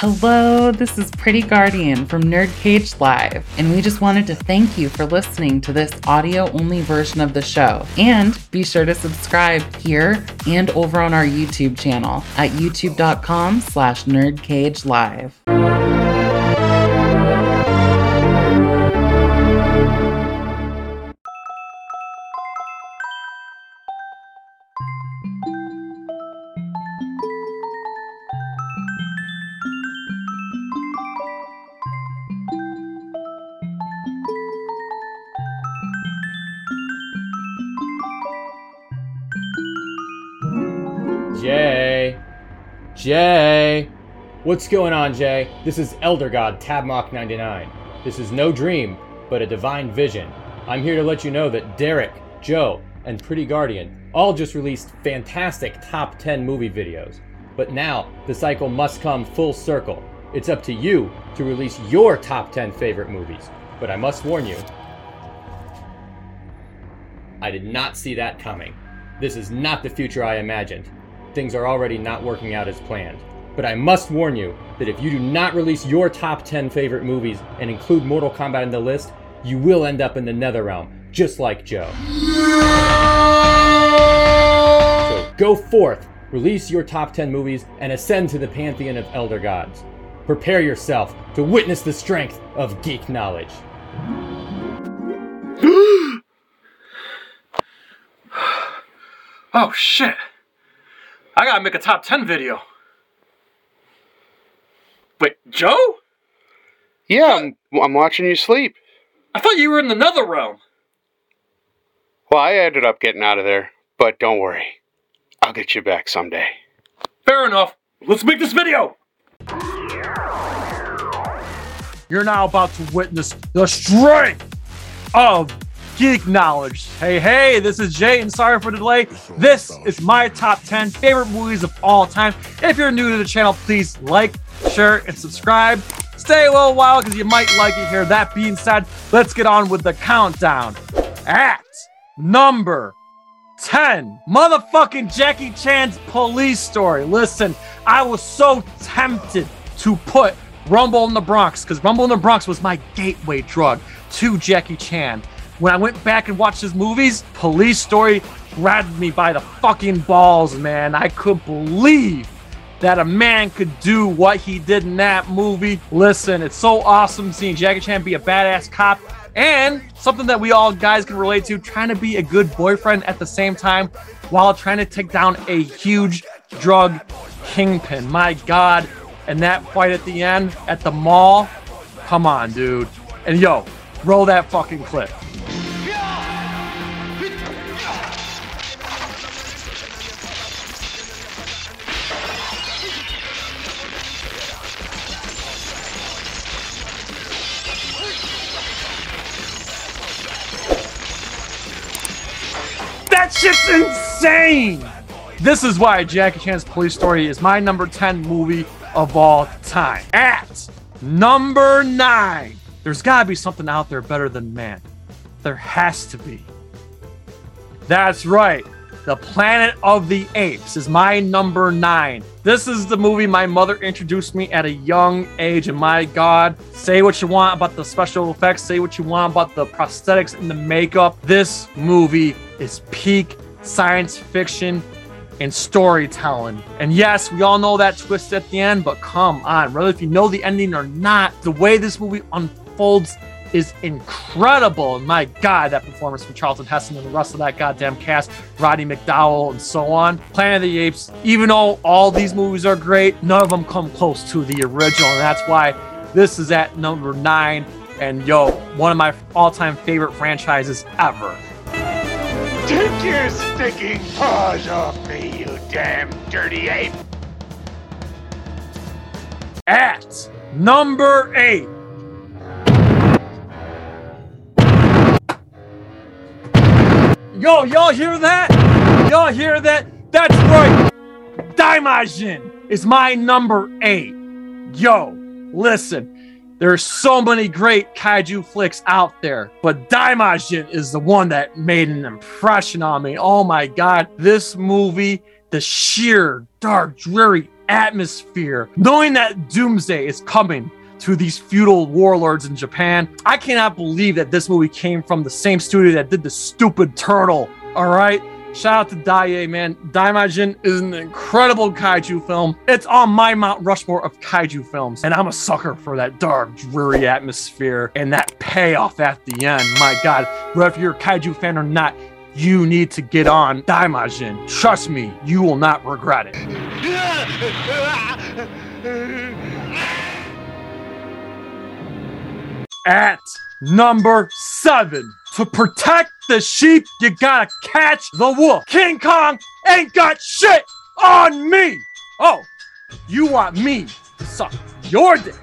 Hello, this is Pretty Guardian from Nerd Cage Live, and we just wanted to thank you for listening to this audio only version of the show. And be sure to subscribe here and over on our YouTube channel at youtube.com slash nerdcagelive. Jay. What's going on, Jay? This is Elder God Tabmock99. This is no dream, but a divine vision. I'm here to let you know that Derek, Joe, and Pretty Guardian all just released fantastic top 10 movie videos. But now, the cycle must come full circle. It's up to you to release your top 10 favorite movies. But I must warn you, I did not see that coming. This is not the future I imagined. Things are already not working out as planned. But I must warn you that if you do not release your top 10 favorite movies and include Mortal Kombat in the list, you will end up in the Nether Realm, just like Joe. So go forth, release your top 10 movies, and ascend to the pantheon of Elder Gods. Prepare yourself to witness the strength of geek knowledge. Oh shit! I gotta make a top 10 video. Wait, Joe? Yeah, I'm, I'm watching you sleep. I thought you were in the nether realm. Well, I ended up getting out of there, but don't worry. I'll get you back someday. Fair enough. Let's make this video! You're now about to witness the strength of geek knowledge. Hey, hey, this is Jay, and sorry for the delay. This is my top 10 favorite movies of all time. If you're new to the channel, please like, share, and subscribe. Stay a little while because you might like it here. That being said, let's get on with the countdown. At number 10, motherfucking Jackie Chan's police story. Listen, I was so tempted to put Rumble in the Bronx because Rumble in the Bronx was my gateway drug to Jackie Chan. When I went back and watched his movies, Police Story grabbed me by the fucking balls, man. I couldn't believe that a man could do what he did in that movie. Listen, it's so awesome seeing Jackie Chan be a badass cop and something that we all guys can relate to, trying to be a good boyfriend at the same time while trying to take down a huge drug kingpin. My God. And that fight at the end at the mall, come on, dude. And yo, roll that fucking clip. Insane! This is why Jackie Chan's Police Story is my number 10 movie of all time. At number 9, there's gotta be something out there better than man. There has to be. That's right. The Planet of the Apes is my number 9. This is the movie my mother introduced me at a young age, and my God, say what you want about the special effects, say what you want about the prosthetics and the makeup. This movie is peak science fiction and storytelling. And yes, we all know that twist at the end, but come on, whether if you know the ending or not, the way this movie unfolds is incredible. My God, that performance from Charlton Heston and the rest of that goddamn cast, Roddy McDowall and so on. Planet of the Apes, even though all these movies are great, none of them come close to the original. And that's why this is at number nine. And yo, one of my all time favorite franchises ever. Take your sticking paws off me, you damn dirty ape! At number eight. Yo, y'all hear that? Y'all hear that? That's right. Daimajin is my number eight. Yo, listen. There's so many great kaiju flicks out there, but Daimajin is the one that made an impression on me. Oh my god, this movie, the sheer, dark, dreary atmosphere, knowing that doomsday is coming to these feudal warlords in Japan. I cannot believe that this movie came from the same studio that did the stupid turtle. All right. Shout out to Daiei, man. Daimajin is an incredible kaiju film. It's on my Mount Rushmore of kaiju films, and I'm a sucker for that dark, dreary atmosphere and that payoff at the end. My God, whether you're a kaiju fan or not, you need to get on Daimajin. Trust me, you will not regret it. At number seven, to protect the sheep, you gotta catch the wolf. King Kong ain't got shit on me. Oh, you want me to suck your dick?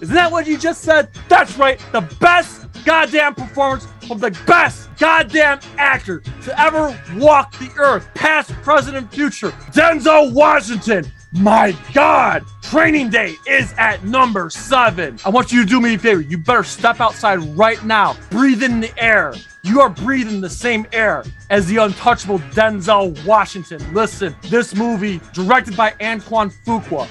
Isn't that what you just said? That's right, the best goddamn performance of the best goddamn actor to ever walk the earth, past, present, and future. Denzel Washington. My God, training day is at number seven. I want you to do me a favor. You better step outside right now, breathe in the air. You are breathing the same air as the untouchable Denzel Washington. Listen, this movie, directed by Antoine Fuqua,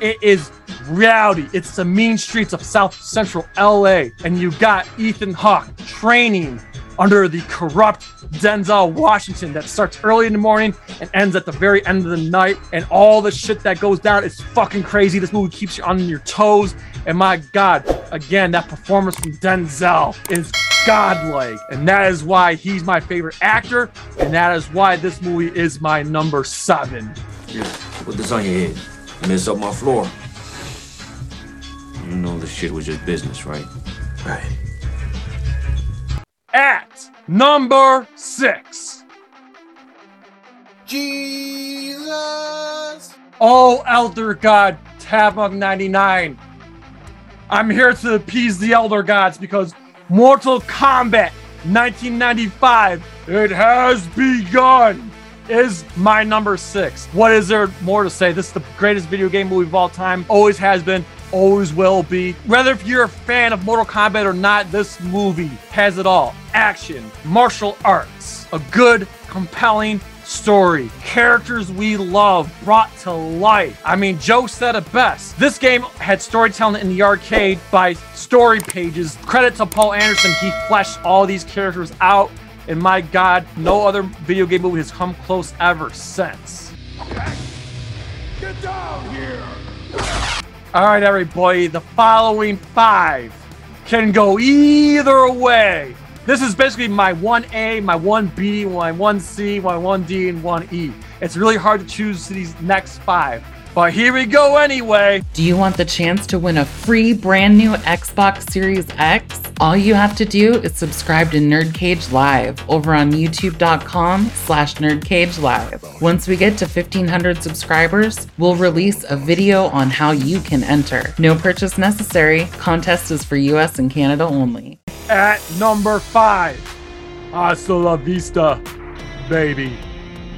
it is reality. It's the mean streets of South Central LA, and you got Ethan Hawke training under the corrupt Denzel Washington that starts early in the morning and ends at the very end of the night. And all the shit that goes down is fucking crazy. This movie keeps you on your toes. And my God, again, that performance from Denzel is godlike. And that is why he's my favorite actor. And that is why this movie is my number seven. Here, put this on your head. Mess up my floor. You know this shit was just business, right? Right. At number six. Jesus. Oh, Elder God, Tabug 99. I'm here to appease the Elder Gods because Mortal Kombat 1995, it has begun, is my number six. What is there more to say? This is the greatest video game movie of all time, always has been, always will be. Whether if you're a fan of Mortal Kombat or not, this movie has it all action, martial arts, a good, compelling, story, characters we love brought to life. I mean, Joe said it best. This game had storytelling in the arcade by story pages. Credit to Paul Anderson, he fleshed all these characters out. And my God, no other video game movie has come close ever since. All right, everybody, the following five can go either way. This is basically my 1A, my 1B, my 1C, my 1D, and 1E. It's really hard to choose these next five. But here we go anyway. Do you want the chance to win a free brand new Xbox Series X? All you have to do is subscribe to Nerdcage Live over on youtube.com slash nerdcage live. Once we get to 1500 subscribers, we'll release a video on how you can enter. No purchase necessary. Contest is for US and Canada only. At number five, Hasta la vista, baby.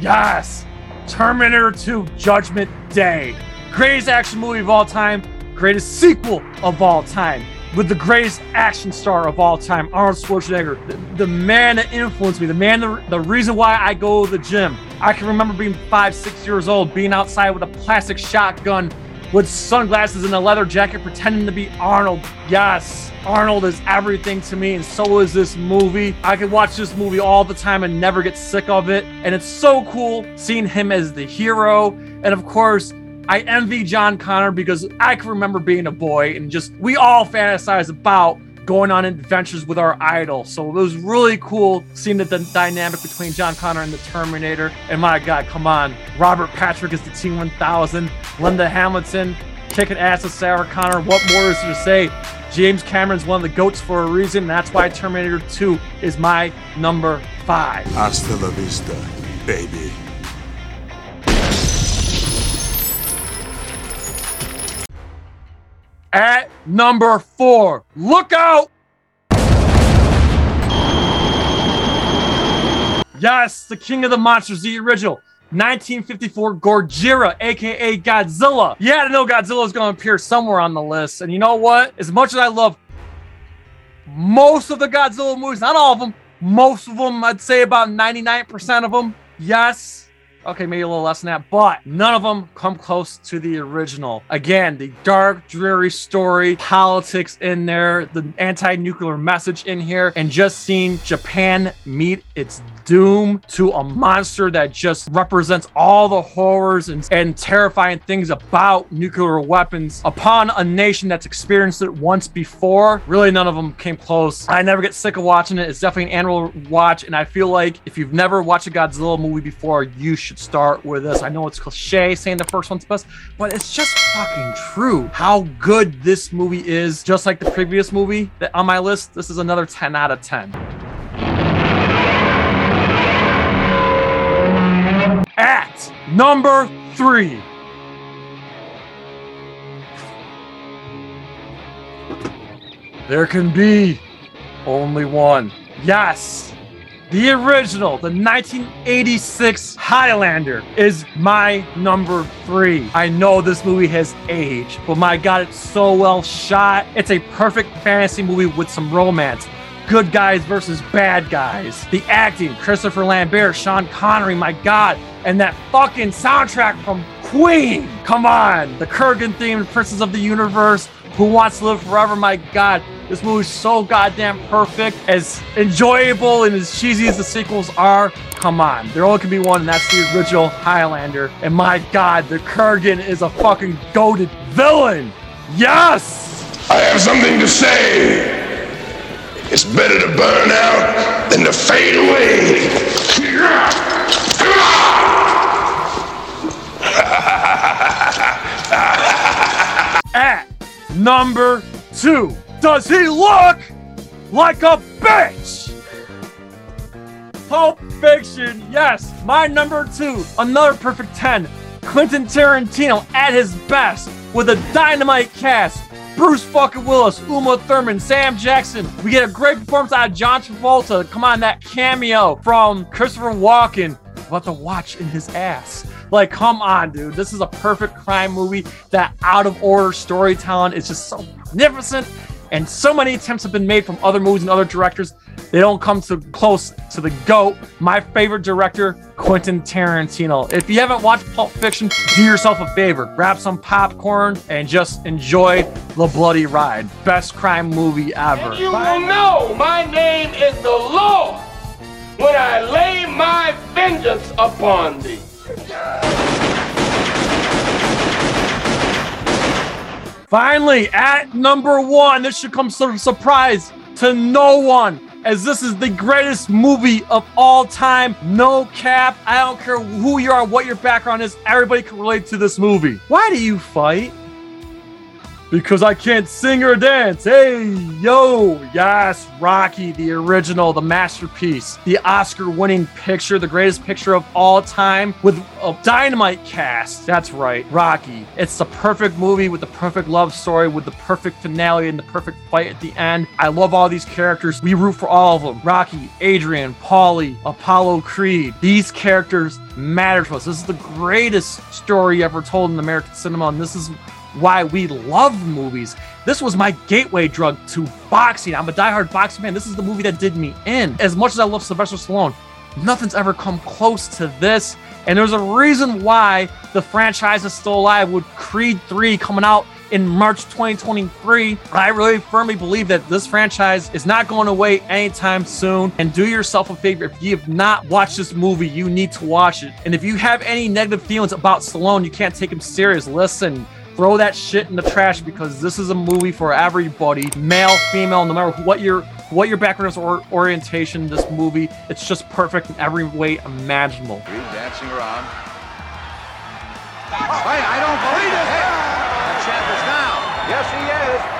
Yes! Terminator 2 Judgment Day. Greatest action movie of all time, greatest sequel of all time, with the greatest action star of all time, Arnold Schwarzenegger. The, the man that influenced me, the man, the, the reason why I go to the gym. I can remember being five, six years old, being outside with a plastic shotgun with sunglasses and a leather jacket pretending to be Arnold. Yes, Arnold is everything to me, and so is this movie. I could watch this movie all the time and never get sick of it. And it's so cool seeing him as the hero. And of course, I envy John Connor because I can remember being a boy and just we all fantasize about going on adventures with our idol. So it was really cool seeing the, the dynamic between John Connor and the Terminator. And my God, come on. Robert Patrick is the T1000. Linda Hamilton kicking ass with Sarah Connor. What more is there to say? James Cameron's one of the goats for a reason. That's why Terminator 2 is my number five. Hasta la vista, baby. At number four, look out! Yes, the King of the Monsters, the original. 1954 Gojira, aka Godzilla. Yeah, I know Godzilla's gonna appear somewhere on the list. And you know what? As much as I love most of the Godzilla movies, not all of them, most of them, I'd say about 99% of them, yes, Okay, maybe a little less than that, but none of them come close to the original. Again, the dark, dreary story, politics in there, the anti-nuclear message in here, and just seeing Japan meet its doom to a monster that just represents all the horrors and, and terrifying things about nuclear weapons upon a nation that's experienced it once before. Really, none of them came close. I never get sick of watching it. It's definitely an annual watch, and I feel like if you've never watched a Godzilla movie before, you should start with this. I know it's cliche saying the first one's best, but it's just fucking true how good this movie is. Just like the previous movie that on my list, this is another 10 out of 10. At number three. There can be only one. Yes, the original, the 1986 Highlander, is my number three. I know this movie has aged, but my god, it's so well shot. It's a perfect fantasy movie with some romance. Good guys versus bad guys. The acting, Christopher Lambert, Sean Connery, my god. And that fucking soundtrack from Queen. Come on. The Kurgan themed Princes of the Universe. Who Wants to Live Forever? My God, this movie's so goddamn perfect. As enjoyable and as cheesy as the sequels are, come on. There only can be one, and that's the original Highlander. And my God, the Kurgan is a fucking goaded villain. Yes! I have something to say. It's better to burn out than to fade away. At number two, does he look like a bitch? Pulp Fiction, yes, my number two, another perfect 10. Quentin Tarantino at his best with a dynamite cast. Bruce fucking Willis, Uma Thurman, Sam Jackson. We get a great performance out of John Travolta. Come on, that cameo from Christopher Walken. About to watch in his ass. Like, come on, dude. This is a perfect crime movie. That out of order storytelling is just so magnificent. And so many attempts have been made from other movies and other directors. They don't come so close to the GOAT. My favorite director, Quentin Tarantino. If you haven't watched Pulp Fiction, do yourself a favor. Grab some popcorn and just enjoy the bloody ride. Best crime movie ever. You will know my name is the Lord when I lay my vengeance upon thee. Finally, at number one, this should come sort of surprise to no one, as this is the greatest movie of all time. No cap. I don't care who you are, what your background is. Everybody can relate to this movie. Why do you fight? Because I can't sing or dance. Hey, yo, yes, Rocky, the original, the masterpiece, the Oscar winning picture, the greatest picture of all time with a dynamite cast. That's right, Rocky. It's the perfect movie with the perfect love story, with the perfect finale and the perfect fight at the end. I love all these characters. We root for all of them Rocky, Adrian, Paulie, Apollo Creed. These characters matter to us. This is the greatest story ever told in American cinema, and this is why we love movies. This was my gateway drug to boxing. I'm a diehard boxing fan. This is the movie that did me in. As much as I love Sylvester Stallone, nothing's ever come close to this. And there's a reason why the franchise is still alive with Creed 3 coming out in March 2023. I really firmly believe that this franchise is not going away anytime soon. And do yourself a favor if you have not watched this movie, you need to watch it. And if you have any negative feelings about Stallone, you can't take him serious. Listen, throw that shit in the trash because this is a movie for everybody, male, female, no matter what your what your background is or orientation. This movie, it's just perfect in every way imaginable. dancing around. Hey, I don't believe it. Hey, the champ is down. Yes, he is.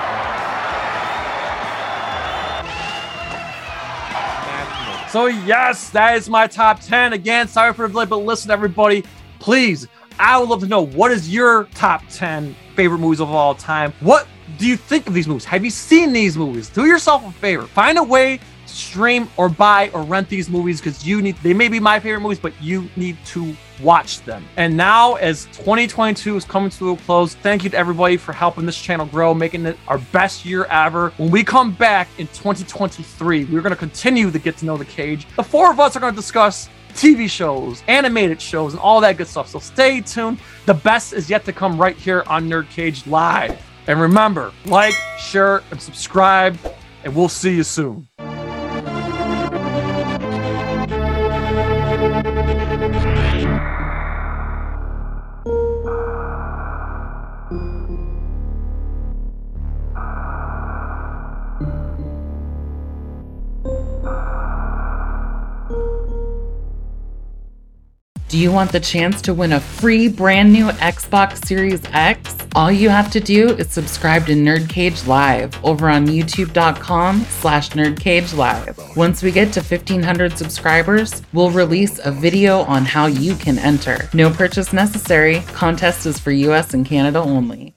So yes, that is my top 10. Again, sorry for the delay, but listen, everybody, please, I would love to know what is your top 10 favorite movies of all time? What do you think of these movies? Have you seen these movies? Do yourself a favor. Find a way to stream or buy or rent these movies because you need they may be my favorite movies, but you need to watch them. And now, as 2022 is coming to a close, thank you to everybody for helping this channel grow, making it our best year ever. When we come back in 2023, we're going to continue to get to know the cage. The four of us are going to discuss TV shows, animated shows, and all that good stuff. So stay tuned. The best is yet to come right here on Nerd Cage Live. And remember, like, share, and subscribe, and we'll see you soon. Do you want the chance to win a free brand new Xbox Series X? All you have to do is subscribe to Nerd Cage Live over on youtube.com slash nerdcagelive. Once we get to 1500 subscribers, we'll release a video on how you can enter. No purchase necessary. Contest is for US and Canada only.